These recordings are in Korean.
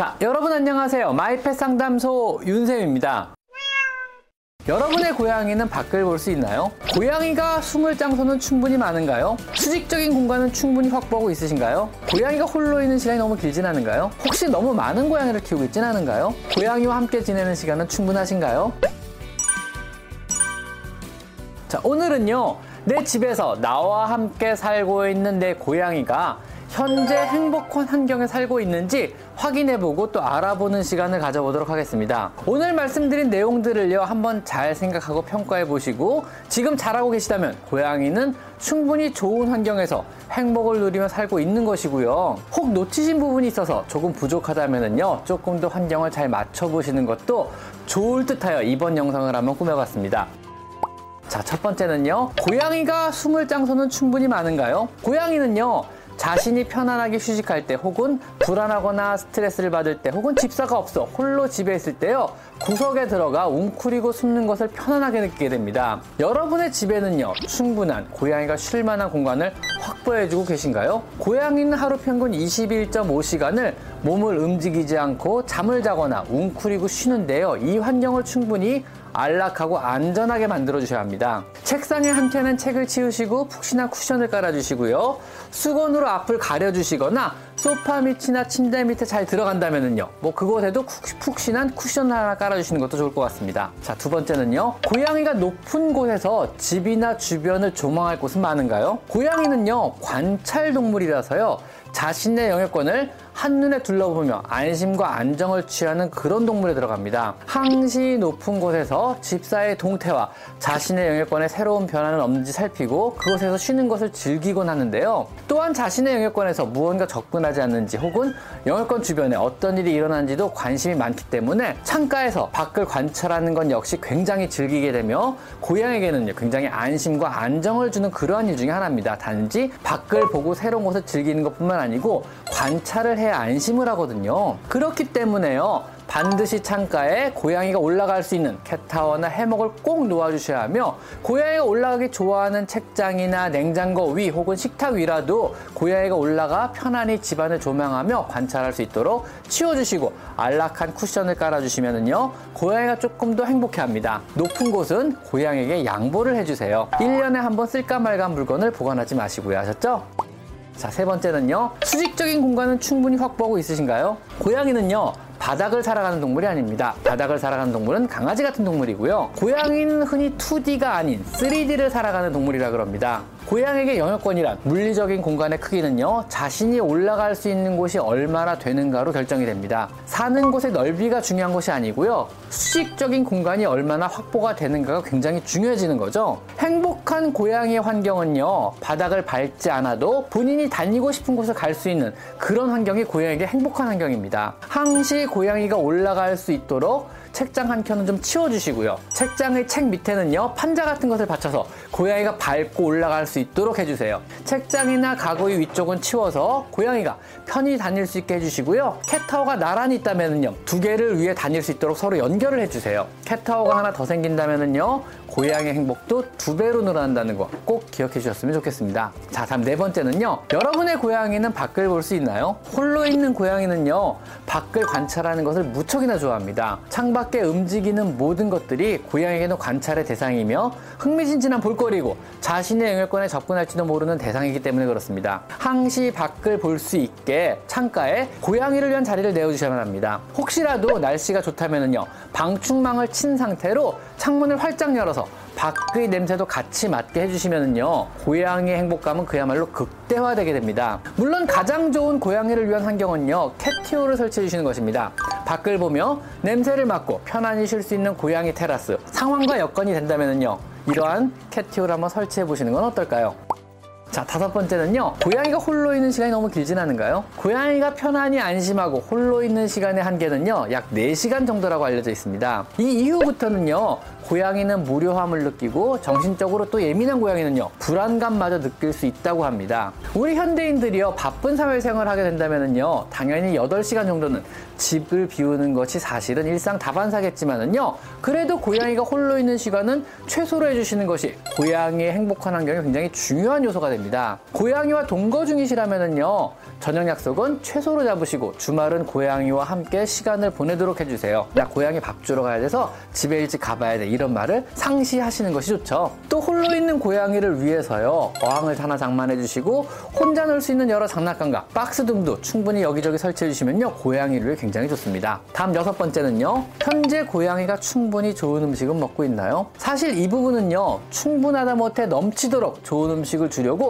자, 여러분 안녕하세요. 마이펫 상담소 윤쌤입니다. 여러분의 고양이는 밖을 볼 수 있나요? 고양이가 숨을 장소는 충분히 많은가요? 수직적인 공간은 충분히 확보하고 있으신가요? 고양이가 홀로 있는 시간이 너무 길진 않은가요? 혹시 너무 많은 고양이를 키우고 있진 않은가요? 고양이와 함께 지내는 시간은 충분하신가요? 자, 오늘은요, 내 집에서 나와 함께 살고 있는 내 고양이가 현재 행복한 환경에 살고 있는지 확인해보고 또 알아보는 시간을 가져보도록 하겠습니다. 오늘 말씀드린 내용들을요, 한번 잘 생각하고 평가해 보시고 지금 잘하고 계시다면 고양이는 충분히 좋은 환경에서 행복을 누리며 살고 있는 것이고요. 혹 놓치신 부분이 있어서 조금 부족하다면요, 조금 더 환경을 잘 맞춰보시는 것도 좋을 듯하여 이번 영상을 한번 꾸며봤습니다. 자, 첫 번째는요. 고양이가 숨을 장소는 충분히 많은가요? 고양이는요. 자신이 편안하게 휴식할 때 혹은 불안하거나 스트레스를 받을 때 혹은 집사가 없어 홀로 집에 있을 때요. 구석에 들어가 웅크리고 숨는 것을 편안하게 느끼게 됩니다. 여러분의 집에는요 충분한 고양이가 쉴 만한 공간을 확보해주고 계신가요? 고양이는 하루 평균 21.5시간을 몸을 움직이지 않고 잠을 자거나 웅크리고 쉬는데요. 이 환경을 충분히 안락하고 안전하게 만들어 주셔야 합니다. 책상에 한켠엔 책을 치우시고 푹신한 쿠션을 깔아주시고요. 수건으로 앞을 가려주시거나 소파 밑이나 침대 밑에 잘 들어간다면요. 뭐 그곳에도 푹신한 쿠션을 하나 깔아주시는 것도 좋을 것 같습니다. 자, 두 번째는요. 고양이가 높은 곳에서 집이나 주변을 조망할 곳은 많은가요? 고양이는요, 관찰 동물이라서요. 자신의 영역권을 한눈에 둘러보며 안심과 안정을 취하는 그런 동물에 들어갑니다. 항시 높은 곳에서 집사의 동태와 자신의 영역권에 새로운 변화는 없는지 살피고 그곳에서 쉬는 것을 즐기곤 하는데요. 또한 자신의 영역권에서 무언가 접근하지 않는지 혹은 영역권 주변에 어떤 일이 일어나는지도 관심이 많기 때문에 창가에서 밖을 관찰하는 건 역시 굉장히 즐기게 되며 고양이에게는 굉장히 안심과 안정을 주는 그러한 일 중에 하나입니다. 단지 밖을 보고 새로운 곳을 즐기는 것뿐만 아니고 관찰을 해야 안심을 하거든요. 그렇기 때문에요. 반드시 창가에 고양이가 올라갈 수 있는 캣타워나 해먹을 꼭 놓아주셔야 하며 고양이가 올라가기 좋아하는 책장이나 냉장고 위 혹은 식탁 위라도 고양이가 올라가 편안히 집안을 조명하며 관찰할 수 있도록 치워주시고 안락한 쿠션을 깔아주시면요 고양이가 조금 더 행복해합니다. 높은 곳은 고양이에게 양보를 해주세요. 1년에 한 번 쓸까 말까 물건을 보관하지 마시고요. 하셨죠? 자, 세 번째는요. 수직적인 공간은 충분히 확보하고 있으신가요? 고양이는요. 바닥을 살아가는 동물이 아닙니다. 바닥을 살아가는 동물은 강아지 같은 동물이고요. 고양이는 흔히 2D가 아닌 3D를 살아가는 동물이라 그럽니다. 고양이에게 영역권이란 물리적인 공간의 크기는요, 자신이 올라갈 수 있는 곳이 얼마나 되는가로 결정이 됩니다. 사는 곳의 넓이가 중요한 것이 아니고요, 수직적인 공간이 얼마나 확보가 되는가가 굉장히 중요해지는 거죠. 행복한 고양이의 환경은요, 바닥을 밟지 않아도 본인이 다니고 싶은 곳을 갈 수 있는 그런 환경이 고양이에게 행복한 환경입니다. 항시 고양이가 올라갈 수 있도록 책장 한 켠은 좀 치워주시고요. 책장의 책 밑에는요, 판자 같은 것을 받쳐서 고양이가 밟고 올라갈 수 있도록 해주세요. 책장이나 가구의 위쪽은 치워서 고양이가 편히 다닐 수 있게 해주시고요. 캣타워가 나란히 있다면요, 두 개를 위해 다닐 수 있도록 서로 연결을 해주세요. 캣타워가 하나 더 생긴다면요, 고양이의 행복도 두 배로 늘어난다는 거 꼭 기억해 주셨으면 좋겠습니다. 자, 다음 네 번째는요. 여러분의 고양이는 밖을 볼 수 있나요? 홀로 있는 고양이는요. 밖을 관찰하는 것을 무척이나 좋아합니다. 창밖 에 움직이는 모든 것들이 고양이에게는 관찰의 대상이며 흥미진진한 볼거리고 자신의 영역권에 접근할지도 모르는 대상이기 때문에 그렇습니다. 항시 밖을 볼 수 있게 창가에 고양이를 위한 자리를 내어주셔야만 합니다. 혹시라도 날씨가 좋다면요. 방충망을 친 상태로 창문을 활짝 열어서 밖의 냄새도 같이 맡게 해주시면요 고양이의 행복감은 그야말로 극대화되게 됩니다. 물론 가장 좋은 고양이를 위한 환경은요 캣티오를 설치해 주시는 것입니다. 밖을 보며 냄새를 맡고 편안히 쉴 수 있는 고양이 테라스 상황과 여건이 된다면요 이러한 캣티오를 한번 설치해 보시는 건 어떨까요? 자, 다섯 번째는요. 고양이가 홀로 있는 시간이 너무 길진 않은가요? 고양이가 편안히 안심하고 홀로 있는 시간의 한계는요. 약 4시간 정도라고 알려져 있습니다. 이 이후부터는요. 고양이는 무료함을 느끼고 정신적으로 또 예민한 고양이는요. 불안감마저 느낄 수 있다고 합니다. 우리 현대인들이요. 바쁜 사회생활을 하게 된다면요. 당연히 8시간 정도는 집을 비우는 것이 사실은 일상 다반사겠지만은요. 그래도 고양이가 홀로 있는 시간은 최소로 해주시는 것이 고양이의 행복한 환경에 굉장히 중요한 요소가 됩니다. 됩니다. 고양이와 동거 중이시라면요. 저녁 약속은 최소로 잡으시고 주말은 고양이와 함께 시간을 보내도록 해주세요. 나 고양이 밥 주러 가야 돼서 집에 일찍 가봐야 돼. 이런 말을 상시하시는 것이 좋죠. 또 홀로 있는 고양이를 위해서요. 어항을 하나 장만해 주시고 혼자 놀 수 있는 여러 장난감과 박스 등도 충분히 여기저기 설치해 주시면요. 고양이를 굉장히 좋습니다. 다음 여섯 번째는요. 현재 고양이가 충분히 좋은 음식은 먹고 있나요? 사실 이 부분은요. 충분하다 못해 넘치도록 좋은 음식을 주려고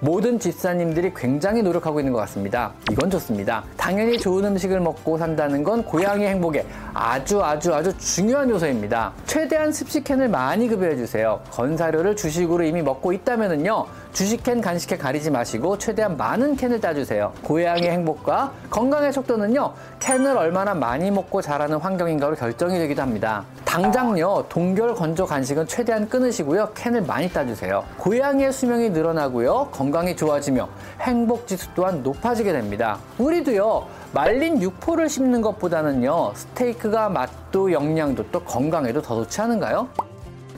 모든 집사님들이 굉장히 노력하고 있는 것 같습니다. 이건 좋습니다. 당연히 좋은 음식을 먹고 산다는 건 고양이 행복에 아주 아주 아주 중요한 요소입니다. 최대한 습식캔을 많이 급여해 주세요. 건사료를 주식으로 이미 먹고 있다면요. 주식캔, 간식캔 가리지 마시고 최대한 많은 캔을 따주세요. 고양이 행복과 건강의 속도는요, 캔을 얼마나 많이 먹고 자라는 환경인가로 결정이 되기도 합니다. 당장요, 동결 건조 간식은 최대한 끊으시고요, 캔을 많이 따주세요. 고양이의 수명이 늘어나고요, 건 강이 좋아지며 행복 지수 또한 높아지게 됩니다. 우리도요, 말린 육포를 씹는 것보다는요, 스테이크가 맛도 영양도 또 건강에도 더 좋지 않은가요?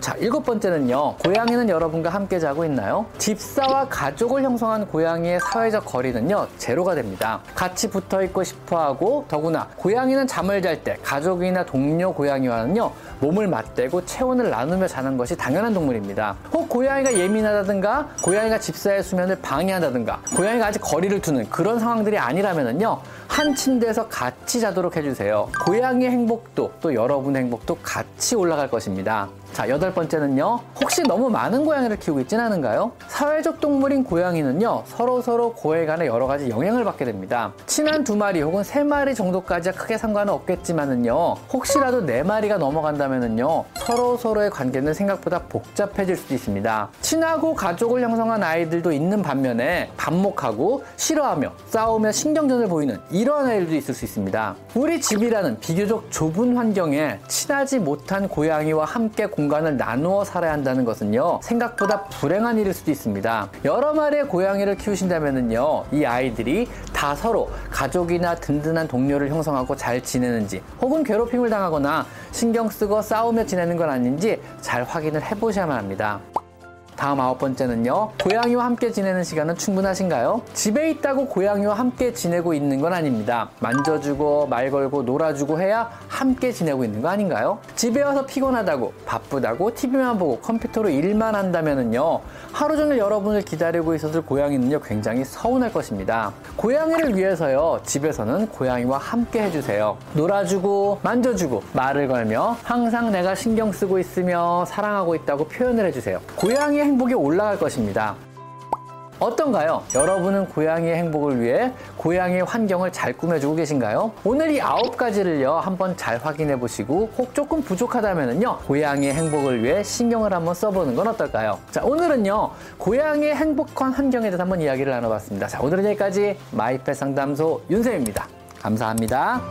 자, 일곱 번째는요. 고양이는 여러분과 함께 자고 있나요? 집사와 가족을 형성한 고양이의 사회적 거리는요. 제로가 됩니다. 같이 붙어 있고 싶어 하고 더구나 고양이는 잠을 잘 때 가족이나 동료 고양이와는요. 몸을 맞대고 체온을 나누며 자는 것이 당연한 동물입니다. 혹 고양이가 예민하다든가 고양이가 집사의 수면을 방해한다든가 고양이가 아직 거리를 두는 그런 상황들이 아니라면은요. 한 침대에서 같이 자도록 해주세요. 고양이의 행복도 또 여러분의 행복도 같이 올라갈 것입니다. 자, 여덟 번째는요. 혹시 너무 많은 고양이를 키우고 있진 않은가요? 사회적 동물인 고양이는요. 서로 서로 고해 간에 여러 가지 영향을 받게 됩니다. 친한 두 마리 혹은 세 마리 정도까지야 크게 상관은 없겠지만은요. 혹시라도 네 마리가 넘어간다면 은요. 서로 서로의 관계는 생각보다 복잡해질 수도 있습니다. 친하고 가족을 형성한 아이들도 있는 반면에 반목하고 싫어하며 싸우며 신경전을 보이는 이러한 아이들도 있을 수 있습니다. 우리 집이라는 비교적 좁은 환경에 친하지 못한 고양이와 함께 공간을 나누어 살아야 한다는 것은요 생각보다 불행한 일일 수도 있습니다. 여러 마리의 고양이를 키우신다면요 이 아이들이 다 서로 가족이나 든든한 동료를 형성하고 잘 지내는지 혹은 괴롭힘을 당하거나 신경 쓰고 싸우며 지내는 건 아닌지 잘 확인을 해보셔야만 합니다. 다음 아홉 번째는요. 고양이와 함께 지내는 시간은 충분하신가요? 집에 있다고 고양이와 함께 지내고 있는 건 아닙니다. 만져주고 말 걸고 놀아주고 해야 함께 지내고 있는 거 아닌가요? 집에 와서 피곤하다고 바쁘다고 TV만 보고 컴퓨터로 일만 한다면은요. 하루 종일 여러분을 기다리고 있었을 고양이는요. 굉장히 서운할 것입니다. 고양이를 위해서요. 집에서는 고양이와 함께 해주세요. 놀아주고 만져주고 말을 걸며 항상 내가 신경 쓰고 있으며 사랑하고 있다고 표현을 해주세요. 고양이의 행복이 올라갈 것입니다. 어떤가요? 여러분은 고양이의 행복을 위해 고양이의 환경을 잘 꾸며주고 계신가요? 오늘 이 아홉 가지를요, 한번 잘 확인해 보시고, 혹 조금 부족하다면요, 고양이의 행복을 위해 신경을 한번 써보는 건 어떨까요? 자, 오늘은요, 고양이의 행복한 환경에 대해서 한번 이야기를 나눠봤습니다. 자, 오늘은 여기까지 마이펫 상담소 윤쌤입니다. 감사합니다.